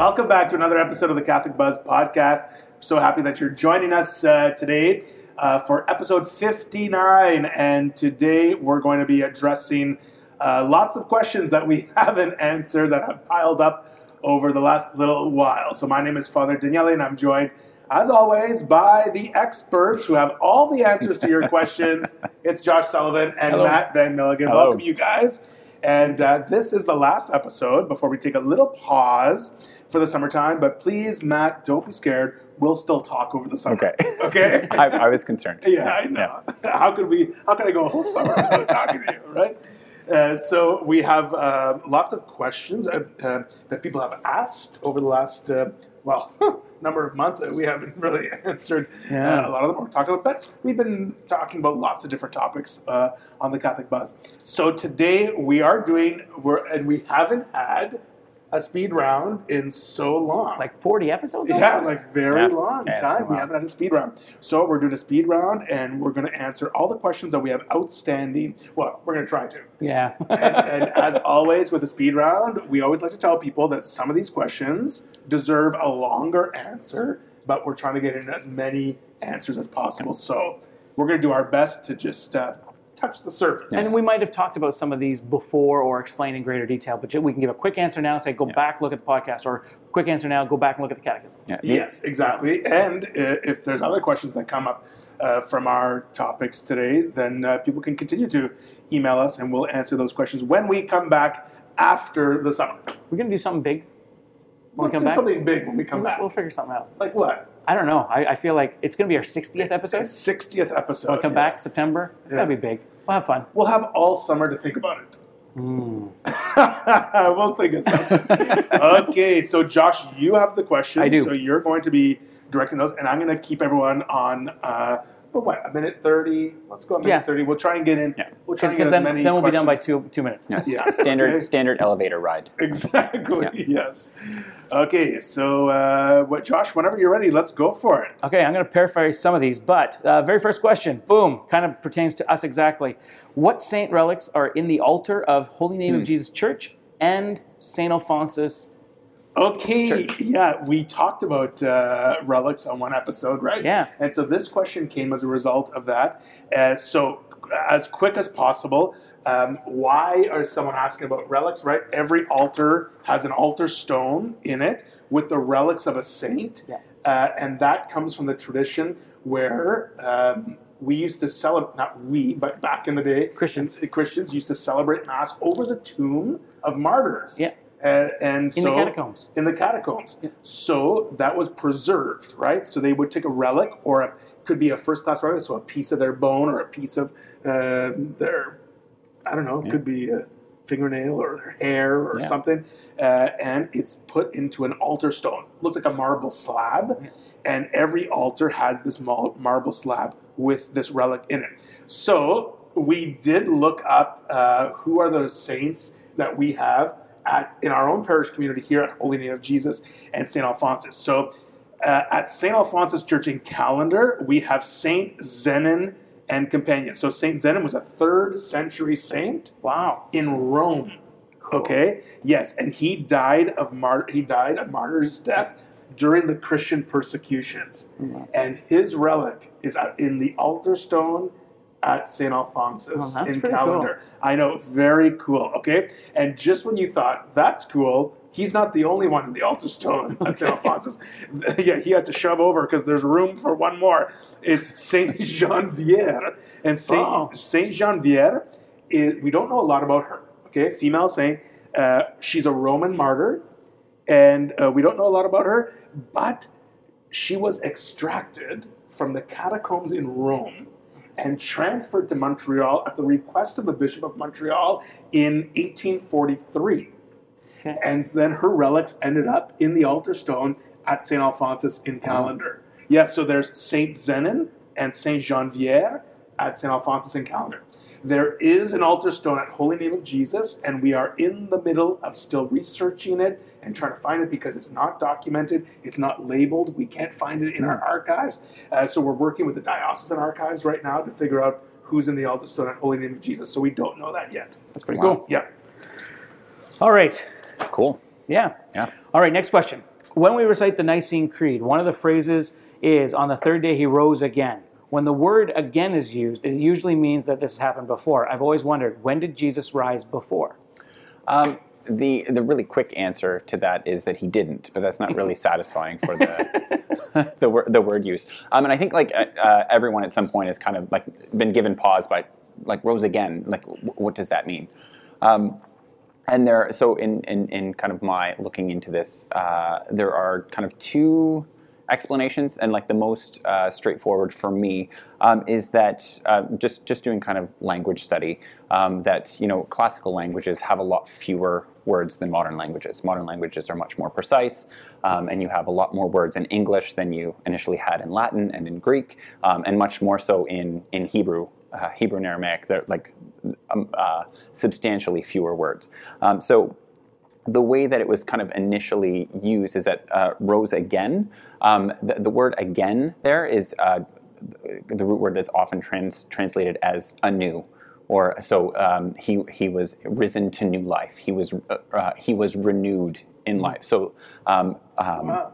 Welcome back to another episode of the Catholic Buzz podcast. So happy that you're joining us uh, today uh, for episode 59. And today we're going to be addressing uh, lots of questions that we haven't answered that have piled up over the last little while. So, my name is Father Daniele, and I'm joined, as always, by the experts who have all the answers to your questions. It's Josh Sullivan and Hello. Mat Van Milligan. Hello. Welcome, you guys. And uh, this is the last episode before we take a little pause for the summertime. But please, Mat, don't be scared. We'll still talk over the summer. Okay. Okay. I, I was concerned. Yeah, I know. How could we? How could I go a whole summer without talking to you, right? Uh, so we have uh, lots of questions uh, uh, that people have asked over the last uh, well number of months that we haven't really answered. Yeah. Uh, a lot of them we're talking about, but we've been talking about lots of different topics uh, on the Catholic Buzz. So today we are doing, we're, and we haven't had a speed round in so long. like 40 episodes Yeah, almost? like very Yeah. long Yeah, time. We haven't had a speed round. So we're doing a speed round and we're going to answer all the questions that we have outstanding. Well, we're going to try to. yeah And, and as always with a speed round, we always like to tell people that some of these questions deserve a longer answer, but we're trying to get in as many answers as possible. So we're going to do our best to just uh, touch the surface. and we might have talked about some of these before or explained in greater detail but we can give a quick answer now say go back look at the podcast or quick answer now go back and look at the catechism Yeah. Yes, exactly. And uh, if there's other questions that come up uh, from our topics today, then uh, people can continue to email us and we'll answer those questions when we come back after the summer. we're going to do something big when Let's we come do back something big when we come we'll, back. we'll figure something out Like what? I don't know i, I feel like it's going to be our 60th episode 60th episode. we'll come yeah. back september it's Yeah. going to be big we'll have fun We'll have all summer to think about it. Hmm. we'll think of something. okay, so Josh, you have the questions. I do. So you're going to be directing those, and I'm going to keep everyone on. Uh, but what a minute thirty? Let's go a minute Yeah. thirty. We'll try and get in. Yeah. We'll try and because get as then, many then we'll be done by questions- two two minutes Yes. Yeah. Standard Okay. standard elevator ride. Exactly. Yes. Okay. So, uh, what, Josh? Whenever you're ready, let's go for it. Okay, I'm going to paraphrase some of these, but uh, very first question, boom, kind of pertains to us exactly. What saint relics are in the altar of Holy Name Hmm. of Jesus Church and Saint Alphonsus? Okay. Church. Yeah, we talked about uh, relics on one episode, right? Yeah. And so this question came as a result of that. Uh, so, as quick as possible. Um, why are someone asking about relics? Right, every altar has an altar stone in it with the relics of a saint, Yeah. uh, and that comes from the tradition where um, we used to celebrate. Not we, but back in the day, Christians. Christians used to celebrate mass over the tomb of martyrs. Yeah. And In so, the catacombs. in the catacombs. So that was preserved, right? So they would take a relic, or a, could be a first class relic, so a piece of their bone or a piece of uh, their, I don't know, it could be a fingernail or hair or Yeah. something, uh, and it's put into an altar stone. Looks like a marble slab, and every altar has this mar- marble slab with this relic in it. So we did look up uh, who are those saints that we have at in our own parish community here at Holy Name of Jesus and St. Alphonsus. So uh, at St. Alphonsus Church in Callander, we have Saint Zenon and companions. So Saint Zenon was a third century saint Wow. in Rome. Okay, yes, and he died of mar- he died a martyr's death during the Christian persecutions, and his relic is in the altar stone at St. Alphonsus Oh, in Callander. I know, very cool. Okay, and just when you thought that's cool, he's not the only one in the altar stone at St. Alphonsus. yeah, he had to shove over because there's room for one more. It's Saint Genevieve, and Saint Wow. Saint Genevieve. Is, we don't know a lot about her. Okay, female saint. Uh, she's a Roman martyr, and uh, we don't know a lot about her, but she was extracted from the catacombs in Rome and transferred to Montreal at the request of the Bishop of Montreal in 1843. Okay. And then her relics ended up in the altar stone at St. Alphonsus in Callander. Yeah, so there's Saint Zenon and Saint Genevieve at St. Alphonsus in Callander. There is an altar stone at Holy Name of Jesus, and we are in the middle of still researching it and trying to find it because it's not documented, it's not labeled, we can't find it in our archives. Uh, so we're working with the diocesan archives right now to figure out who's in the altar stone at Holy Name of Jesus. So we don't know that yet. That's pretty Wow. cool. Yeah. All right. Cool. Yeah. Yeah. All right, next question. when we recite the Nicene Creed, one of the phrases is on the third day he rose again. When the word again is used, it usually means that this has happened before. I've always wondered when did Jesus rise before? Um, the the really quick answer to that is that he didn't, but that's not really satisfying for the the, wor- the word use. Um, and I think like uh, uh, everyone at some point has kind of like been given pause by like rose again. Like w- what does that mean? Um, and there, so in, in in kind of my looking into this, uh, there are kind of two explanations, and like the most uh, straightforward for me um, is that uh, just just doing kind of language study um, that you know classical languages have a lot fewer words than modern languages. Modern languages are much more precise, um, and you have a lot more words in English than you initially had in Latin and in Greek, um, and much more so in in Hebrew. Uh, Hebrew and Aramaic, they're like um, uh, substantially fewer words. Um, so the way that it was kind of initially used is that uh, rose again. Um, the, the, word again there is uh, the root word that's often trans, translated as anew. Or so um, he he was risen to new life. He was uh, uh he was renewed in life. So um, um Wow.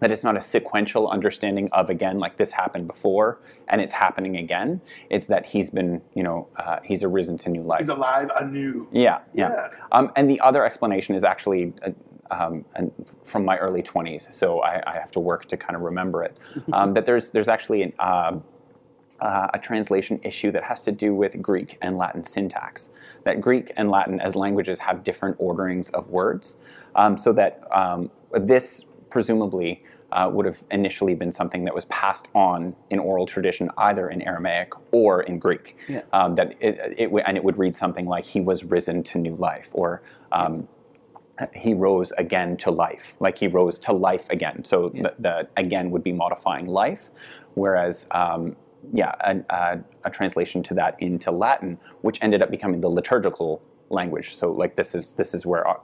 that it's not a sequential understanding of again like this happened before and it's happening again. It's that he's been you know uh, he's arisen to new life. He's alive anew. Yeah, yeah. Yeah. Um, and the other explanation is actually uh, um, and from my early 20s, so I, I have to work to kind of remember it. Um, that there's there's actually an, um uh, a translation issue that has to do with Greek and Latin syntax. That Greek and Latin, as languages, have different orderings of words, um, so that um, this presumably uh, would have initially been something that was passed on in oral tradition, either in Aramaic or in Greek. Yeah. Um, that it, it, w- and it would read something like "He was risen to new life," or um, "He rose again to life," like he rose to life again. So the, the again would be modifying life, whereas. Um, yeah, a, translation to that into Latin, which ended up becoming the liturgical language. So, like this is this is where our,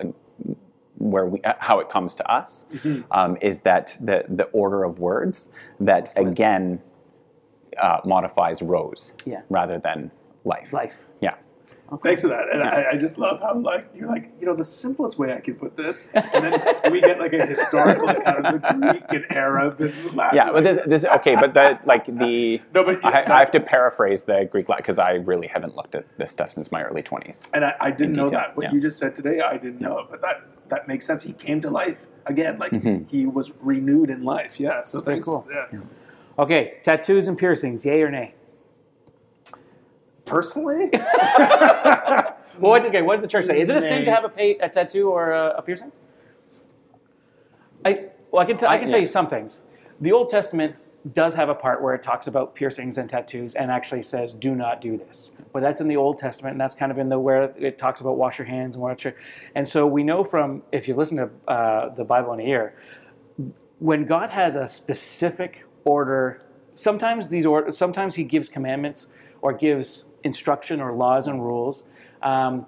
where we how it comes to us um, is that the the order of words that again uh, modifies rose Yeah. rather than life. Life. Yeah. Thanks for that. And Yeah. I, I just love how like you're like, you know, the simplest way I can put this. And then we get like a historical account of the Greek and Arab and Latin. Yeah, but this, this okay, but the like the No, but I, I have to paraphrase the Greek because I really haven't looked at this stuff since my early twenties. And I, I didn't know detail, that. What yeah. you just said today, I didn't know it. But that that makes sense. He came to life again. Like Mm-hmm. he was renewed in life. Yeah. So Very thanks. cool. Yeah. Okay, tattoos and piercings, yay or nay? Personally, Well, what's, okay, what does the church say? Is it a sin to have a, pay, a tattoo or a, a piercing? I well, I can, t- I can tell you some things. The Old Testament does have a part where it talks about piercings and tattoos and actually says, "Do not do this." But that's in the Old Testament, and that's kind of in the where it talks about wash your hands and watch your. And so we know from if you've listened to uh, the Bible in a year, when God has a specific order, sometimes these or sometimes He gives commandments or gives instruction or laws and rules um,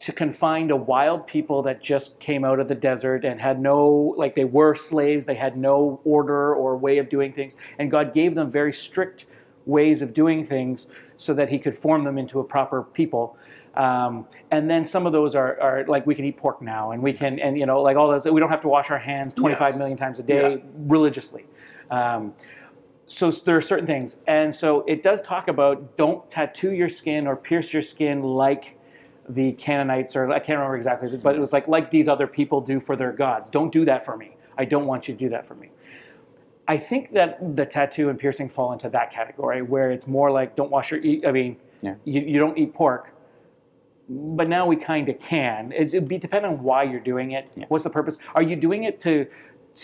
to confine to wild people that just came out of the desert and had no like they were slaves, they had no order or way of doing things, and God gave them very strict ways of doing things so that He could form them into a proper people. Um, and then some of those are, are like we can eat pork now, and we can, and you know, like all those. We don't have to wash our hands twenty-five Yes. million times a day Yeah. religiously. Um, so there are certain things, and so it does talk about don't tattoo your skin or pierce your skin like the Canaanites, or I can't remember exactly, but it was like like these other people do for their gods. Don't do that for me. I don't want you to do that for me. I think that the tattoo and piercing fall into that category where it's more like don't wash your. I mean, Yeah. you, you don't eat pork, but now we kind of can. It's, it'd be depending on why you're doing it. What's the purpose? Are you doing it to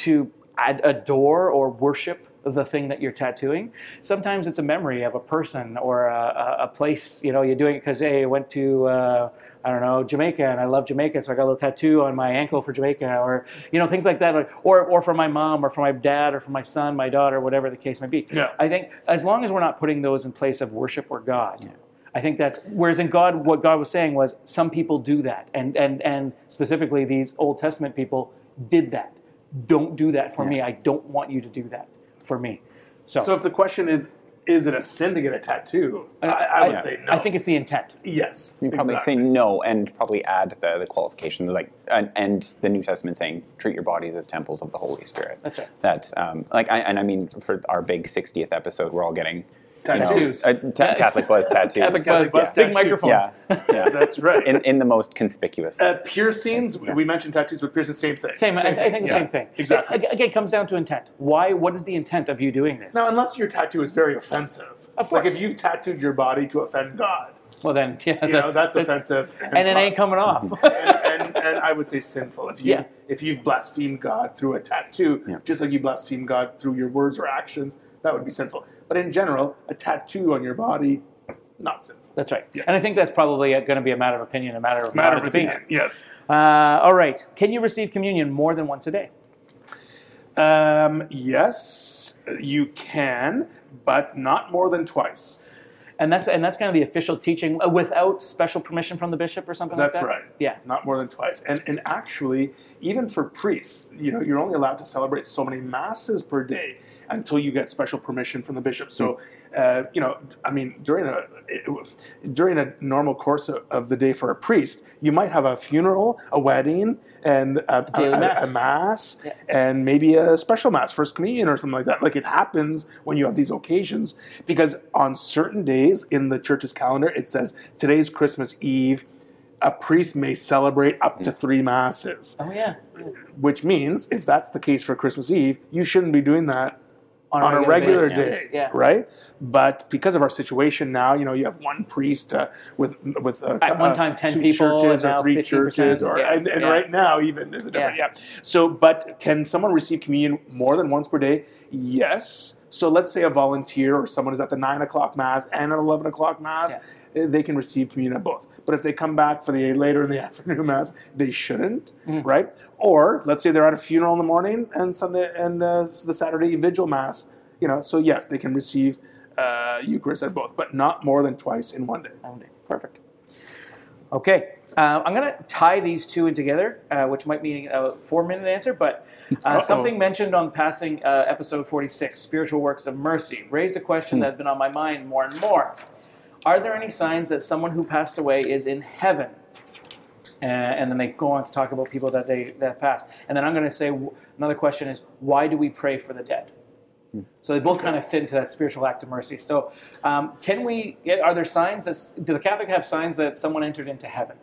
to ad- adore or worship the thing that you're tattooing? Sometimes it's a memory of a person or a, a, a place. You know, you're doing it because hey, I went to uh, I don't know Jamaica and I love Jamaica, so I got a little tattoo on my ankle for Jamaica, or you know things like that, or or, or for my mom or for my dad or for my son, my daughter, whatever the case may be. Yeah. I think as long as we're not putting those in place of worship or God. Yeah. I think that's whereas in God, what God was saying was some people do that, and and and specifically these Old Testament people did that. Don't do that for me. I don't want you to do that for me. So, so if the question is, is it a sin to get a tattoo? I, I would I- say no. I think it's the intent. yes. You probably exactly. say no, and probably add the, the qualification, like and, and the New Testament saying, treat your bodies as temples of the Holy Spirit. That's right. That um, like, I, and I mean, for our big 60th episode, we're all getting you know, Tattoos. uh, ta- Catholic buzz tattoos. Catholic Catholic buzz, buzz big microphones. Yeah, yeah. That's right. in, in the most conspicuous. uh, piercings. We mentioned tattoos, but piercings, same thing. Same, I, I think the Yeah, same thing. Exactly. It- again, it comes down to intent. Why? What is the intent of you doing this? Now, unless your tattoo is very offensive, Of course. like if you've tattooed your body to offend God, well, then, yeah, you know that's offensive, and it ain't coming off. and, and, and I would say sinful. If you Yeah. if you've blasphemed God through a tattoo, Yeah. just like you blaspheme God through your words or actions, that would be sinful. But in general, a tattoo on your body, not sinful. That's right. Yeah. And I think that's probably going to be a matter of opinion, a matter of Matter of a debate. opinion. Yes. Uh, all right. Can you receive communion more than once a day? Um, yes, you can, but not more than twice. And that's and that's kind of the official teaching uh, without special permission from the bishop or something That's like that. right. Yeah. Not more than twice. And and actually, even for priests, you know, you're only allowed to celebrate so many masses per day until you get special permission from the bishop. So, uh, you know, I mean, during a during a normal course of, the day for a priest, you might have a funeral, a wedding, and a, a- a- mass. a mass, Yeah. and maybe a special mass, first communion, or something like that. Like it happens when you have these occasions, because on certain days in the church's calendar, it says today's Christmas Eve. A priest may celebrate up to three masses, Oh yeah. which means if that's the case for Christmas Eve, you shouldn't be doing that On on a regular basis. day, Yeah. right? But because of our situation now, you know, you have one priest uh, with with uh, At one uh, time, 10 people, churches or three churches, or Yeah. and, and Yeah. right now even there's a different yeah. So, but can someone receive communion more than once per day? Yes. So let's say a volunteer or someone is at the nine o'clock mass and an eleven o'clock mass. eh, They can receive communion at both. But if they come back for the later in the afternoon mass, they shouldn't, Mm. right? Or let's say they're at a funeral in the morning and Sunday and uh, the Saturday vigil mass. You know, so yes, they can receive uh, Eucharist at both, but not more than twice in one day. One day. Perfect. Okay. Uh, I'm going to tie these two in together, uh, which might mean a four minute answer, but uh, something mentioned on passing uh, episode 46, Spiritual Works of Mercy, raised a question that's been on my mind more and more. Are there any signs that someone who passed away is in heaven? And then they go on to talk about people that they that passed. And then I'm going to say another question is why do we pray for the dead? So they both kind of fit into that spiritual act of mercy. So, um, can we? Are there signs that do the Catholic have signs that someone entered into heaven?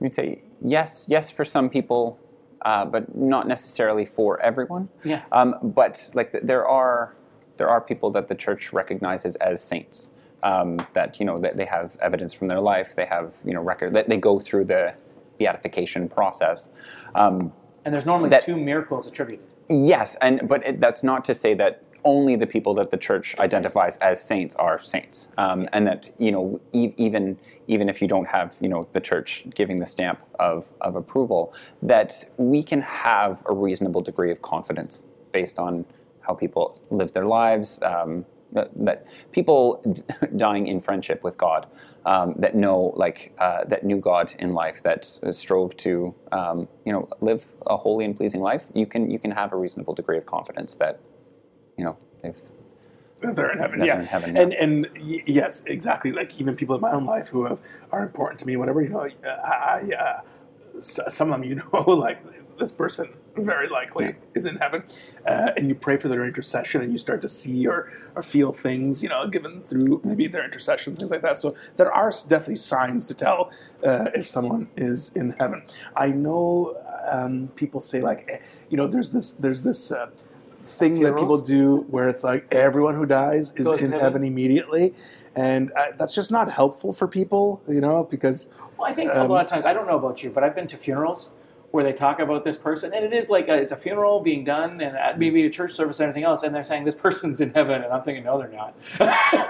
You'd say yes, yes for some people, uh, but not necessarily for everyone. Yeah. Um, but like there are there are people that the church recognizes as saints. Um, that you know that they have evidence from their life. They have you know record that they go through the beatification process. Um, And there's normally That- two miracles attributed. Yes, and but it, that's not to say that only the people that the church identifies as saints are saints, um, and that you know e- even even if you don't have you know the church giving the stamp of of approval, that we can have a reasonable degree of confidence based on how people live their lives. Um, that, that people dying in friendship with God, um, that know like uh, that knew God in life, that strove to um, you know live a holy and pleasing life. You can you can have a reasonable degree of confidence that you know they've they're in heaven. Yeah, in heaven, yeah. and and y- yes, exactly. Like even people in my own life who have, are important to me, whatever you know. I, I uh, some of them you know, like this person very likely is in heaven, uh, and you pray for their intercession, and you start to see or or feel things, you know, given through maybe their intercession, things like that. So there are definitely signs to tell uh, if someone is in heaven. I know um, people say like, eh, you know, there's this there's this. Uh, thing that people do where it's like everyone who dies is Goes in heaven. heaven. immediately and uh, that's just not helpful for people you know because Well, I think a Um, lot of times, I don't know about you, but I've been to funerals where they talk about this person, and it is like a, it's a funeral being done, and uh, maybe a church service and everything else, and they're saying this person's in heaven, and I'm thinking, no, they're not.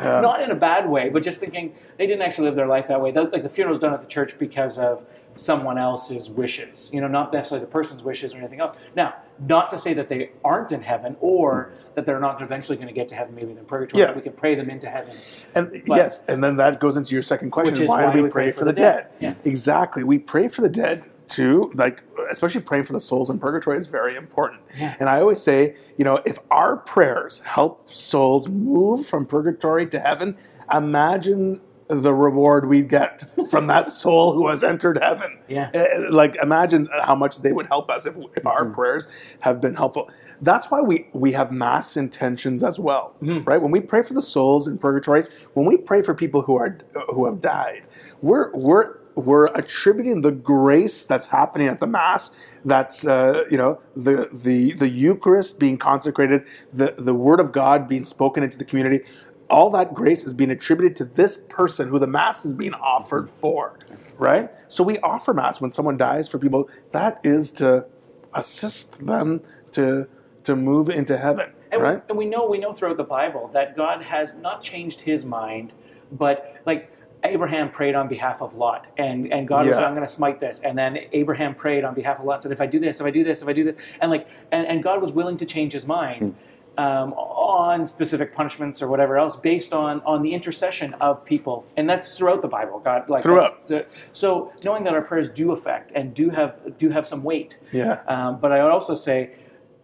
not in a bad way, but just thinking they didn't actually live their life that way. The- Like the funeral's done at the church because of someone else's wishes, you know, not necessarily the person's wishes or anything else. Now, not to say that they aren't in heaven or that they're not eventually going to get to heaven, maybe in purgatory. Yeah. We can pray them into heaven. and But- yes and then that goes into your second question why, why do we we pray, for the, dead, Yeah. exactly we pray for the dead too like especially praying for the souls in purgatory is very important. Yeah. And I always say, you know, if our prayers help souls move from purgatory to heaven, imagine the reward we'd get from that soul who has entered heaven. Yeah. Uh, Like imagine how much they would help us if, if our Mm-hmm. prayers have been helpful. That's why we, we have mass intentions as well, Mm-hmm. right? When we pray for the souls in purgatory, when we pray for people who are who have died, we're we're we're attributing the grace that's happening at the mass. That's uh, you know the the the Eucharist being consecrated, the the Word of God being spoken into the community. All that grace is being attributed to this person who the mass is being offered for, right? So we offer mass when someone dies for people. That is to assist them to to move into heaven, And, right? we, and we know we know throughout the Bible that God has not changed His mind, but like Abraham prayed on behalf of Lot, and and God was Yeah. I'm going to smite this, and then Abraham prayed on behalf of Lot, said if I do this, if I do this, if I do this, and like and, and God was willing to change His mind. Um, on specific punishments or whatever else, based on on the intercession of people, and that's throughout the Bible. God, like Throughout. so knowing that our prayers do affect and do have do have some weight, Yeah. um, but I would also say,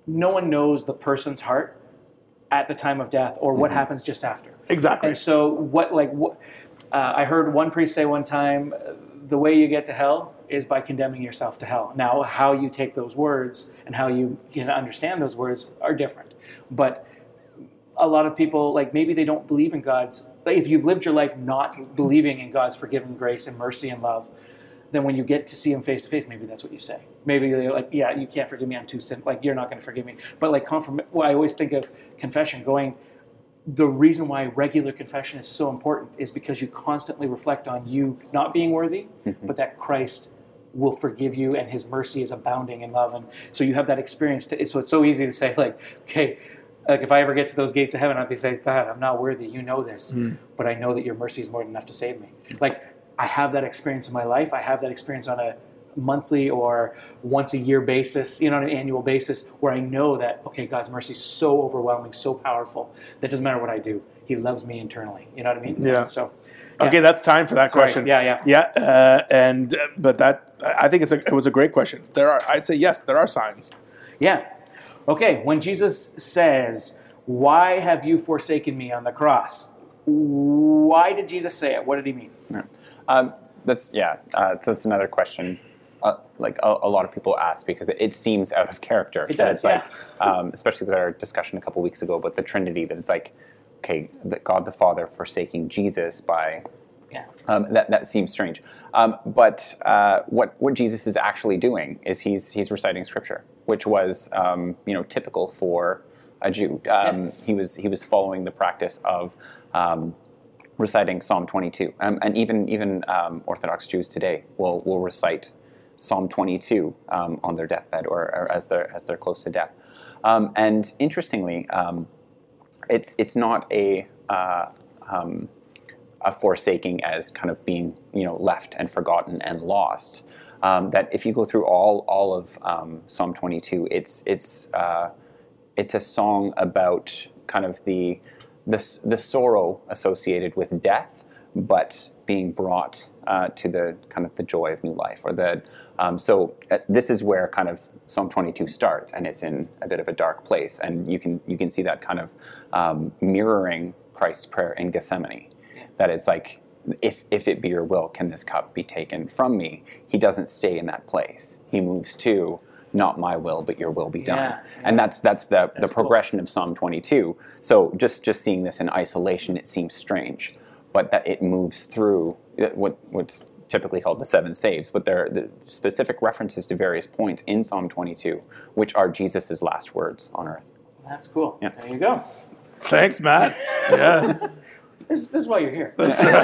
no one knows the person's heart at the time of death or what happens just after. Exactly. And so, what like what uh, I heard one priest say one time, uh, the way you get to hell is by condemning yourself to hell. Now, how you take those words and how you can understand those words are different, but a lot of people like maybe they don't believe in God's. Like if you've lived your life not believing in God's forgiving grace and mercy and love, then when you get to see Him face to face, maybe that's what you say. Maybe they're like, "Yeah, you can't forgive me. I'm too sin. Like you're not going to forgive me." But like confirm. Well, I always think of confession going. The reason why regular confession is so important is because you constantly reflect on you not being worthy, mm-hmm. but that Christ will forgive you and his mercy is abounding in love. And so you have that experience to, so it's so easy to say like okay like if i ever get to those gates of heaven i'd be like god i'm not worthy. You know this mm. but i know that your mercy is more than enough to save me. Like i have that experience in my life. I have that experience on a monthly or once a year basis you know on an annual basis where i know that okay god's mercy is so overwhelming so powerful that doesn't matter what i do he loves me internally you know what i mean Yeah. so Okay, that's time for that Sorry. question. Yeah, yeah. yeah. Uh, and uh, but that I think it's a, it was a great question. There are, I'd say yes, there are signs. Yeah. Okay, when Jesus says, Why have you forsaken me on the cross? Why did Jesus say it? What did he mean? Yeah. Um, that's yeah. Uh, so that's another question. Uh, like a, a lot of people ask because it, it seems out of character. It does, it's like, um, especially with our discussion a couple weeks ago about the Trinity. That it's like, okay, that God the Father forsaking Jesus by Yeah. um, that, that seems strange. Um, but uh, what, what Jesus is actually doing is he's, he's reciting scripture, which was um, you know, typical for a Jew. Um, He, was, he was following the practice of um, reciting Psalm 22. Um, and even, even um, Orthodox Jews today will, will recite Psalm 22 um, on their deathbed or, or as, they're, as they're close to death. Um, and interestingly, um, it's, it's not a, uh, um, a forsaking as kind of being you know left and forgotten and lost. Um, that if you go through all all of Psalm 22, it's it's uh, it's a song about kind of the, the the sorrow associated with death, but being brought uh, to the kind of the joy of new life. Or the um, so uh, this is where kind of Psalm 22 starts, and it's in a bit of a dark place, and you can you can see that kind of um, mirroring Christ's prayer in Gethsemane. That it's like if if it be your will can this cup be taken from me? He doesn't stay in that place. He moves to not my will but your will be done. Yeah, and that's that's the That's the cool. progression of psalm 22 so just just seeing this in isolation it seems strange but that it moves through what what's typically called the seven saves but there are the specific references to various points in psalm 22 which are jesus' last words on earth That's cool. Yeah. There you go. Thanks, Mat. Yeah, This, this is why you're here. that's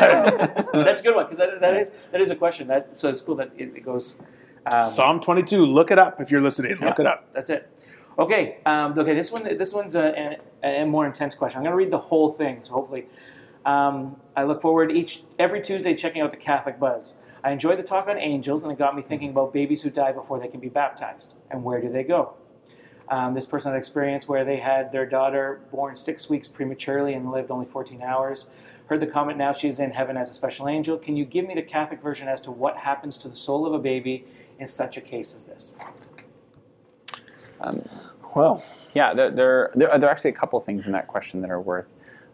right. That's a good one because that, that is that is a question. That so it's cool that it, it goes. Um, Psalm 22. Look it up if you're listening. Look Yeah. it up. That's it. Okay. Um, okay. This one. This one's a, a, a more intense question. I'm going to read the whole thing. So hopefully, um, I look forward each every Tuesday checking out the Catholic Buzz. I enjoyed the talk on angels, and it got me thinking about babies who die before they can be baptized, and where do they go? Um, this person had experience where they had their daughter born six weeks prematurely and lived only 14 hours. Heard the comment now she's in heaven as a special angel. Can you give me the Catholic version as to what happens to the soul of a baby in such a case as this? Well, yeah, there, there, there, are, there are actually a couple things in that question that are worth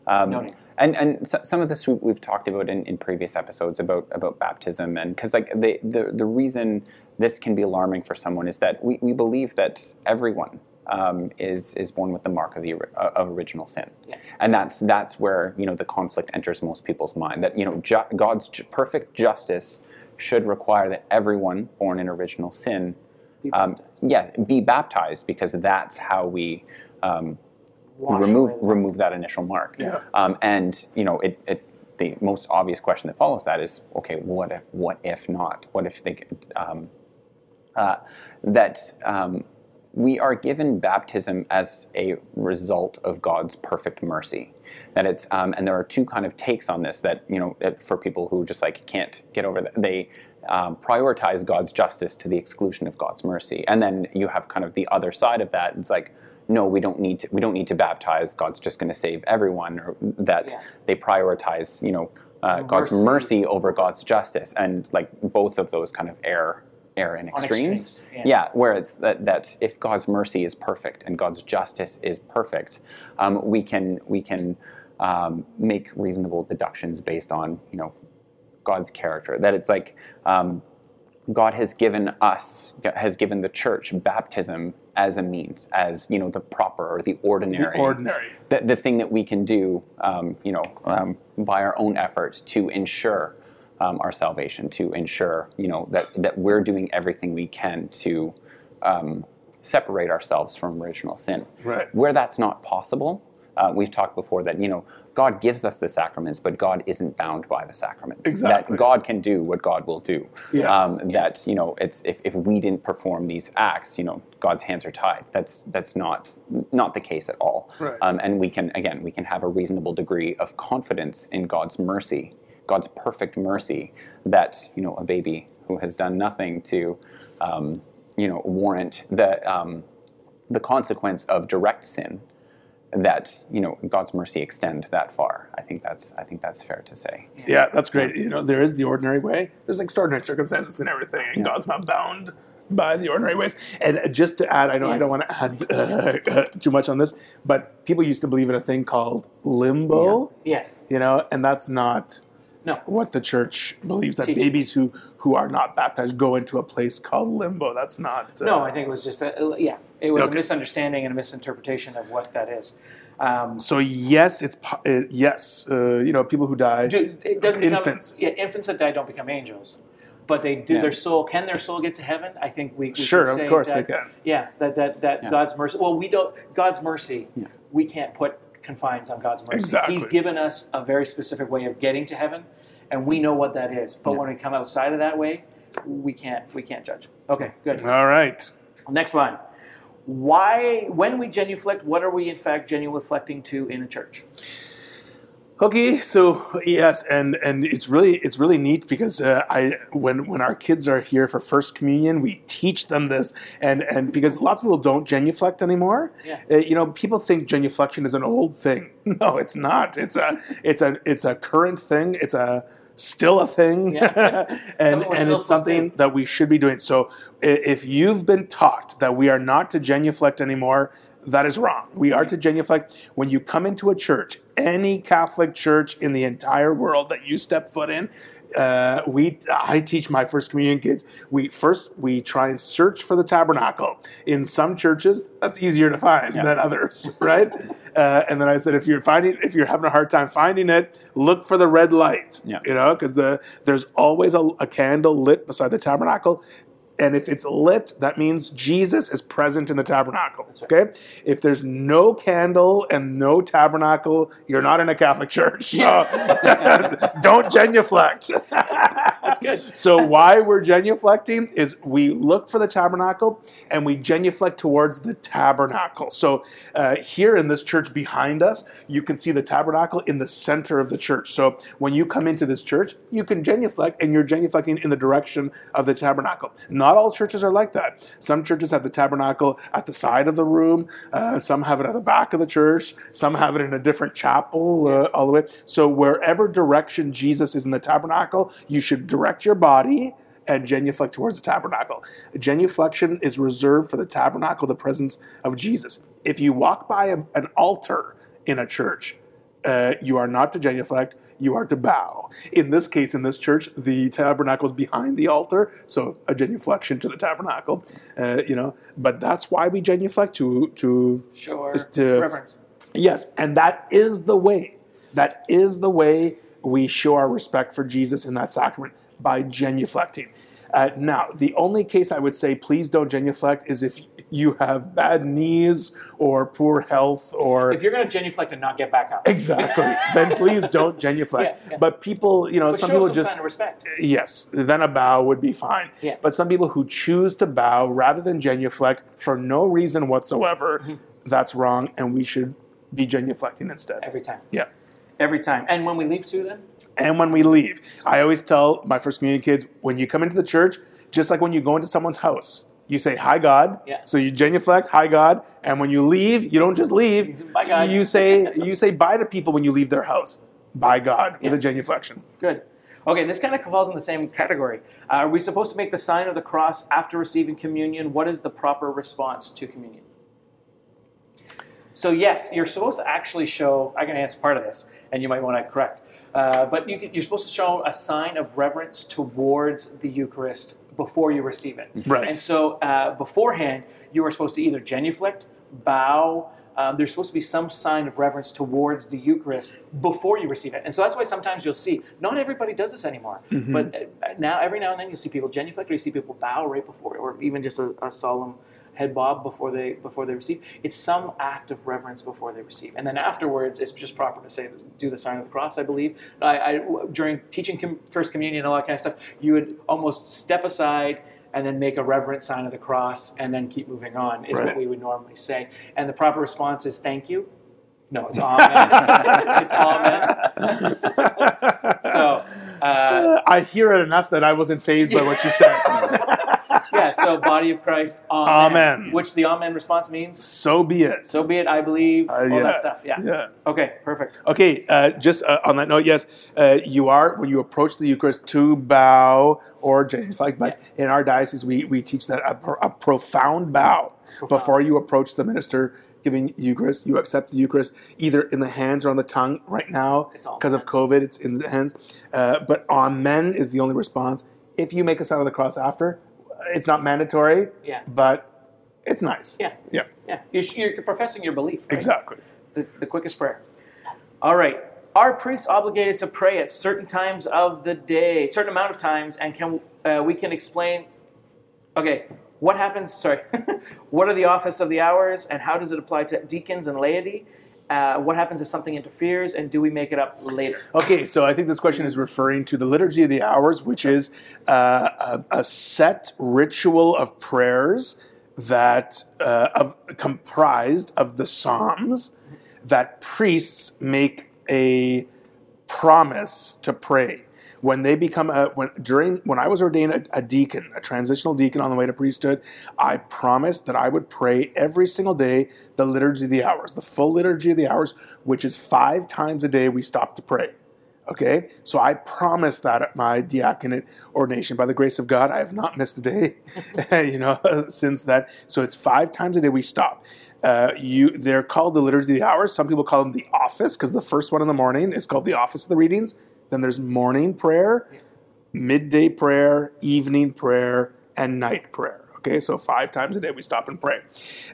um, Noting. And and so, some of this we, we've talked about in, in previous episodes about about baptism, and because like the, the the reason this can be alarming for someone is that we, we believe that everyone um, is is born with the mark of the uh, of original sin, Yeah. and that's that's where you know the conflict enters most people's mind. That you know ju- God's ju- perfect justice should require that everyone born in original sin Be um, baptized. yeah, be baptized because that's how we um, remove away remove that initial mark. Yeah. Um, and you know, it, it the most obvious question that follows that is, okay, what if what if not? What if they um, uh, that um, we are given baptism as a result of God's perfect mercy. That it's um, and there are two kind of takes on this that you know that for people who just like can't get over that they um, prioritize God's justice to the exclusion of God's mercy, and then you have kind of the other side of that. It's like no, we don't need to we don't need to baptize. God's just going to save everyone, or that Yeah. they prioritize you know uh, God's Mercy. mercy over God's justice, and like both of those kind of err err in extremes. extremes, yeah. yeah, where it's that, that if God's mercy is perfect and God's justice is perfect, um, we can we can um, make reasonable deductions based on you know God's character. That it's like um, God has given us has given the church baptism as a means, as you know the proper or the ordinary The ordinary. the, the thing that we can do, um, you know, um, by our own effort to ensure um, our salvation, to ensure, you know, that, that we're doing everything we can to um, separate ourselves from original sin. Right. Where that's not possible, uh, we've talked before that, you know, God gives us the sacraments, but God isn't bound by the sacraments. Exactly. That God can do what God will do. Yeah. Um, that, you know, it's if, if we didn't perform these acts, you know, God's hands are tied. That's that's not not the case at all. Right. Um, and we can again we can have a reasonable degree of confidence in God's mercy, God's perfect mercy, that you know a baby who has done nothing to, um, you know, warrant the um, the consequence of direct sin, that you know God's mercy extend that far. I think that's I think that's fair to say. Yeah, that's great. You know, there is the ordinary way. There's extraordinary circumstances and everything, and God's not bound by the ordinary ways. And just to add, I know I don't want to add uh, too much on this, but people used to believe in a thing called limbo. Yes. You know, and that's not No. what the church believes. That babies who who are not baptized go into a place called limbo. That's not. Uh, No, I think it was just a yeah. It was a misunderstanding and a misinterpretation of what that is. Um, So yes, it's uh, yes. Uh, you know, people who die. do, it doesn't become- Infants. yeah, infants that die don't become angels, but they do. Yeah. Their soul can their soul get to heaven? I think we, we Sure, of course that, they can. Yeah, that that that Yeah. God's mercy. Well, we don't. God's mercy. We can't put confines on God's mercy. Exactly. He's given us a very specific way of getting to heaven, and we know what that is. But Yeah. when we come outside of that way, we can't we can't judge. Okay, good. All right. Next one. Why, when we genuflect, what are we in fact genuflecting to in a church? Okay, so yes, and and it's really it's really neat because uh, I when when our kids are here for first communion, we teach them this, and and because lots of people don't genuflect anymore. Yeah. Uh, you know, people think genuflection is an old thing. No, it's not. It's a it's a it's a current thing. It's a still a thing, Yeah. and and it's something that we should be doing. So if you've been taught that we are not to genuflect anymore, that is wrong. We are to genuflect when you come into a church, any Catholic church in the entire world that you step foot in. Uh, we, I teach my first communion kids. We first we try and search for the tabernacle. In some churches, that's easier to find than others, right? uh, and then I said, if you're finding, if you're having a hard time finding it, look for the red light. Yeah. You know, because the there's always a, a candle lit beside the tabernacle. And if it's lit, that means Jesus is present in the tabernacle. Okay? If there's no candle and no tabernacle, you're not in a Catholic church. So don't genuflect. That's good. So why we're genuflecting is we look for the tabernacle and we genuflect towards the tabernacle. So uh, here in this church behind us, you can see the tabernacle in the center of the church. So when you come into this church, you can genuflect and you're genuflecting in the direction of the tabernacle. Not all churches are like that. Some churches have the tabernacle at the side of the room. Uh, some have it at the back of the church. Some have it in a different chapel uh, all the way. So wherever direction Jesus is in the tabernacle, you should direct your body and genuflect towards the tabernacle. Genuflection is reserved for the tabernacle, the presence of Jesus. If you walk by a- an altar in a church, uh, you are not to genuflect, you are to bow. In this case, in this church, the tabernacle is behind the altar, so a genuflection to the tabernacle, uh, you know. But that's why we genuflect to to Sure. is to- Reverence. Yes, and that is the way. That is the way we show our respect for Jesus in that sacrament by genuflecting. Uh, now, the only case I would say please don't genuflect is if you have bad knees or poor health or If you're going to genuflect and not get back up, exactly, then please don't genuflect. Yeah, yeah. But people, you know, but some people some just respect. Yes, then a bow would be fine. Yeah. But some people who choose to bow rather than genuflect for no reason whatsoever, Mm-hmm. that's wrong, and we should be genuflecting instead. Every time. Yeah. Every time. And when we leave too, then? And when we leave, I always tell my first communion kids when you come into the church, just like when you go into someone's house, you say hi God. Yeah. So you genuflect, hi God, and when you leave, you don't just leave. You say you say bye to people when you leave their house. Bye God with a genuflection. Good. Okay, this kind of falls in the same category. Uh, are we supposed to make the sign of the cross after receiving communion? What is the proper response to communion? So, yes, you're supposed to actually show, I can answer part of this, and you might want to correct. Uh, but you can, you're supposed to show a sign of reverence towards the Eucharist before you receive it. Right. And so, uh, beforehand, you are supposed to either genuflect, bow, um, there's supposed to be some sign of reverence towards the Eucharist before you receive it. And so that's why sometimes you'll see, not everybody does this anymore, but uh, now every now and then you'll see people genuflect or you see people bow right before, or even just a, a solemn head bob before they before they receive. It's some act of reverence before they receive, and then afterwards, it's just proper to say, do the sign of the cross. I believe. I, I during teaching com- first communion and all that kind of stuff, you would almost step aside and then make a reverent sign of the cross, and then keep moving on. Is Right. what we would normally say, and the proper response is thank you. No, it's amen. it's amen. so. Uh, I hear it enough that I wasn't fazed by what you said. yeah, so body of Christ, amen. Amen. Which the amen response means, so be it. so be it, I believe, Uh, all yeah. that stuff. Yeah. Yeah. Okay, perfect. Okay, uh, just uh, on that note, yes, uh, you are when you approach the Eucharist to bow or genuflect. But in our diocese, we, we teach that a, a profound bow before you approach the minister giving Eucharist. You accept the Eucharist either in the hands or on the tongue. Right now, because of. COVID, it's in the hands. Uh, but Amen is the only response. If you make a sign of the cross after, it's not mandatory. Yeah. but it's nice. Yeah. yeah, Yeah, you're, you're professing your belief. right? exactly. The, the quickest prayer. All right. Are priests obligated to pray at certain times of the day, certain amount of times, and can uh, we can explain? Okay, what happens? Sorry, what are the office of the hours, and how does it apply to deacons and laity? Uh, what happens if something interferes, and do we make it up later? Okay, so I think this question is referring to the Liturgy of the Hours, which is uh, a, a set ritual of prayers that uh, of, comprised of the Psalms that priests make a promise to pray when they become a when during when I was ordained a, a deacon, a transitional deacon on the way to priesthood, I promised that I would pray every single day the liturgy of the hours, the full liturgy of the hours, which is five times a day we stop to pray. Okay, so I promised that at my diaconate ordination. By the grace of God, I have not missed a day, you know, since that. So it's five times a day we stop. Uh, you, they're called the liturgy of the hours. Some people call them the office because the first one in the morning is called the office of the readings. Then there's morning prayer, midday prayer, evening prayer, and night prayer. Okay, so five times a day we stop and pray.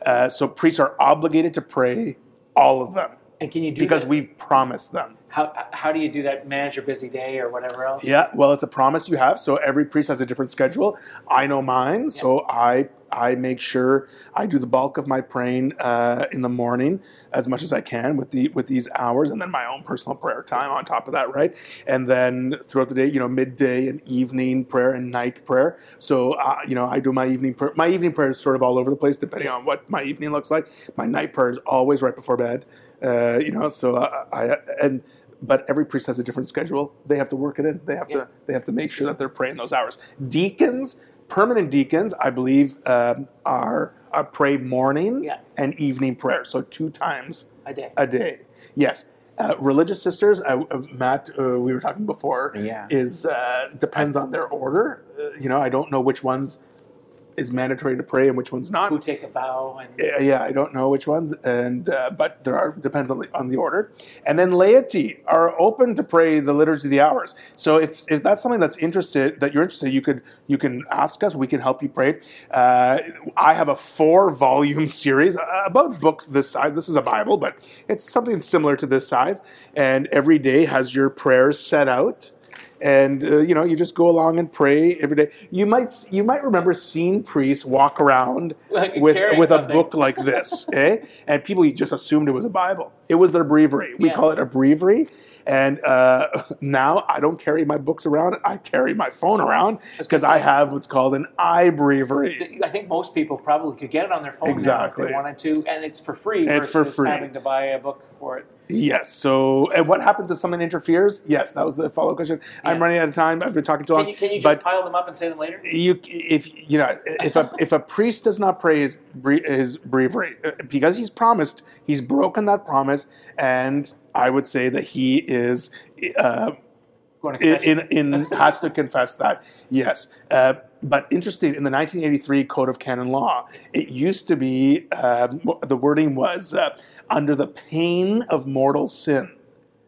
Uh, so priests are obligated to pray all of them And can you do because that? we've promised them. How how do you do that? Manage your busy day or whatever else. Yeah, well, it's a promise you have. So every priest has a different schedule. I know mine, so I I make sure I do the bulk of my praying uh, in the morning as much as I can with the with these hours, and then my own personal prayer time on top of that, right? And then throughout the day, you know, midday and evening prayer and night prayer. So uh, you know, I do my evening prayer. My evening prayer is sort of all over the place depending on what my evening looks like. My night prayer is always right before bed. Uh, you know, so I, I and but every priest has a different schedule. They have to work it in. They have Yeah. to they have to make sure that they're praying those hours. Deacons, permanent deacons, I believe, um, are, are pray morning Yeah. and evening prayer, so two times A day. a day. Yes. Uh, religious sisters, uh, uh, Mat, uh, we were talking before, Yeah. is uh, depends on their order. Uh, you know, I don't know which ones is mandatory to pray and which ones not. Who take a vow and Yeah, yeah, I don't know which ones, and uh, but there are depends on the on the order. And then laity are open to pray the liturgy of the hours. So if if that's something that's interested that you're interested, you could you can ask us. We can help you pray. Uh, I have a four volume series uh, about books this size. This is a Bible, but it's something similar to this size. And every day has your prayers set out and uh, you know you just go along and pray every day. You might you might remember seeing priests walk around Like with with a book like this, eh? And people just assumed it was a Bible. It was their breviary. We Yeah. call it a breviary. And uh, now I don't carry my books around. I carry my phone around because I have what's called an iBreviary. I think most people probably could get it on their phone now if they wanted to, and it's for free. It's for free. Having to buy a book for it. Yes. So, and what happens if someone interferes? Yes, that was the follow up question. I'm running out of time. I've been talking too long. Can you, can you just pile them up and say them later? you if you know if a if a priest does not pray his his breviary uh, because he's promised he's broken that promise and I would say that he is uh, Going to in, in, in has to confess that yes uh, but interesting in the 1983 code of canon law it used to be um, the wording was uh, under the pain of mortal sin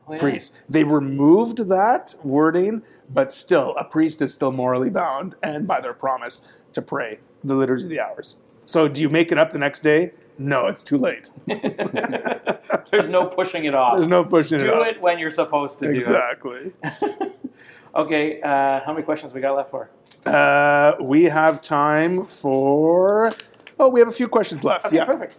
Oh, yeah. priest. They removed that wording, but still, a priest is still morally bound and by their promise to pray the liturgy of the hours. So, do you make it up the next day? No, it's too late. There's no pushing it off. There's no pushing it off. do it when you're supposed to Exactly. do it. Exactly. okay, uh, how many questions we got left for? Uh, we have time for. Oh, we have a few questions left. Okay, yeah. perfect.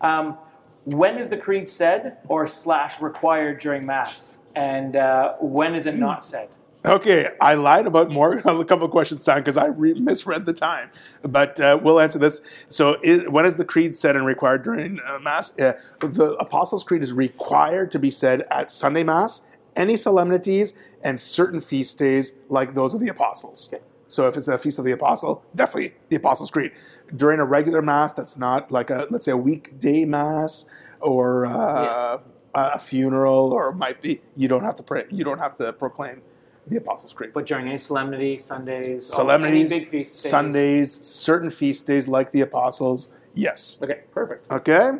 Um, when is the creed said or slash required during mass, and uh, when is it not said? Okay, I lied about more a couple of questions time because I re- misread the time, but uh, we'll answer this. So, is, when is the creed said and required during uh, mass? Uh, the Apostles' Creed is required to be said at Sunday Mass, any solemnities, and certain feast days like those of the Apostles. Okay. So, if it's a feast of the Apostle, definitely the Apostles' Creed. During a regular Mass, that's not like a let's say a weekday Mass or uh, a funeral, or might be you don't have to pray. You don't have to proclaim the Apostles' Creed But during any solemnity, Sundays, solemnities, any big feast days. Sundays, certain feast days like the apostles. Yes. Okay, perfect. Okay.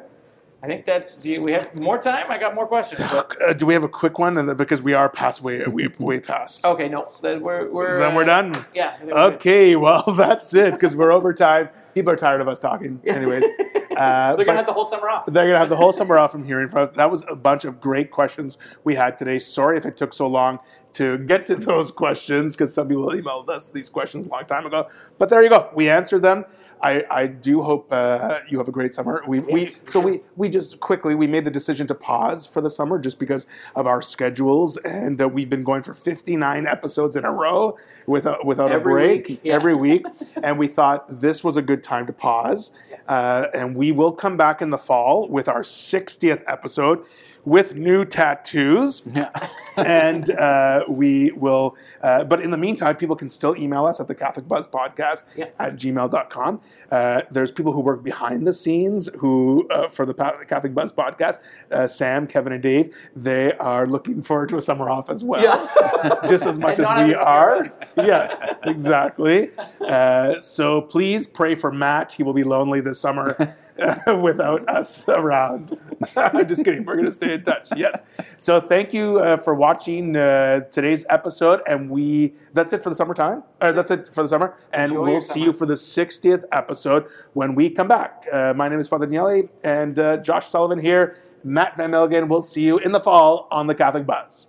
I think that's. Do you, we have more time? I got more questions. Uh, do we have a quick one? And because we are past way way, way past. okay, no, then we're we're Then we're uh, done. Yeah. I think we're good. Okay. Well, that's it because we're over time. People are tired of us talking. Anyways. Uh, They're gonna have the whole summer off. They're going to have the whole summer off from hearing from us. That was a bunch of great questions we had today. Sorry if it took so long to get to those questions because some people emailed us these questions a long time ago. But there you go. We answered them. I, I do hope uh, you have a great summer. We, we Yes, so we we just quickly we made the decision to pause for the summer just because of our schedules and uh, we've been going for 59 episodes in a row without without Every a break week, yeah. every week and we thought this was a good time to pause uh, and we will come back in the fall with our 60th episode with new tattoos. Yeah. and uh, we will uh, but in the meantime people can still email us at the catholic buzz podcast Yeah. at gmail.com uh, there's people who work behind the scenes who uh, for the catholic buzz podcast uh, sam kevin and dave they are looking forward to a summer off as well. Yeah. just as much as we are. yes exactly. Uh, so please pray for Mat. He will be lonely this summer without us around. I'm just kidding. We're going to stay in touch. Yes. So thank you uh, for watching uh, today's episode, and we that's it for the summertime. Uh, that's it for the summer, and Enjoy we'll see summer. you for the 60th episode when we come back. Uh, my name is Father Daniele, and uh, Josh Sullivan here. Mat Van Milligan. We'll see you in the fall on the Catholic Buzz.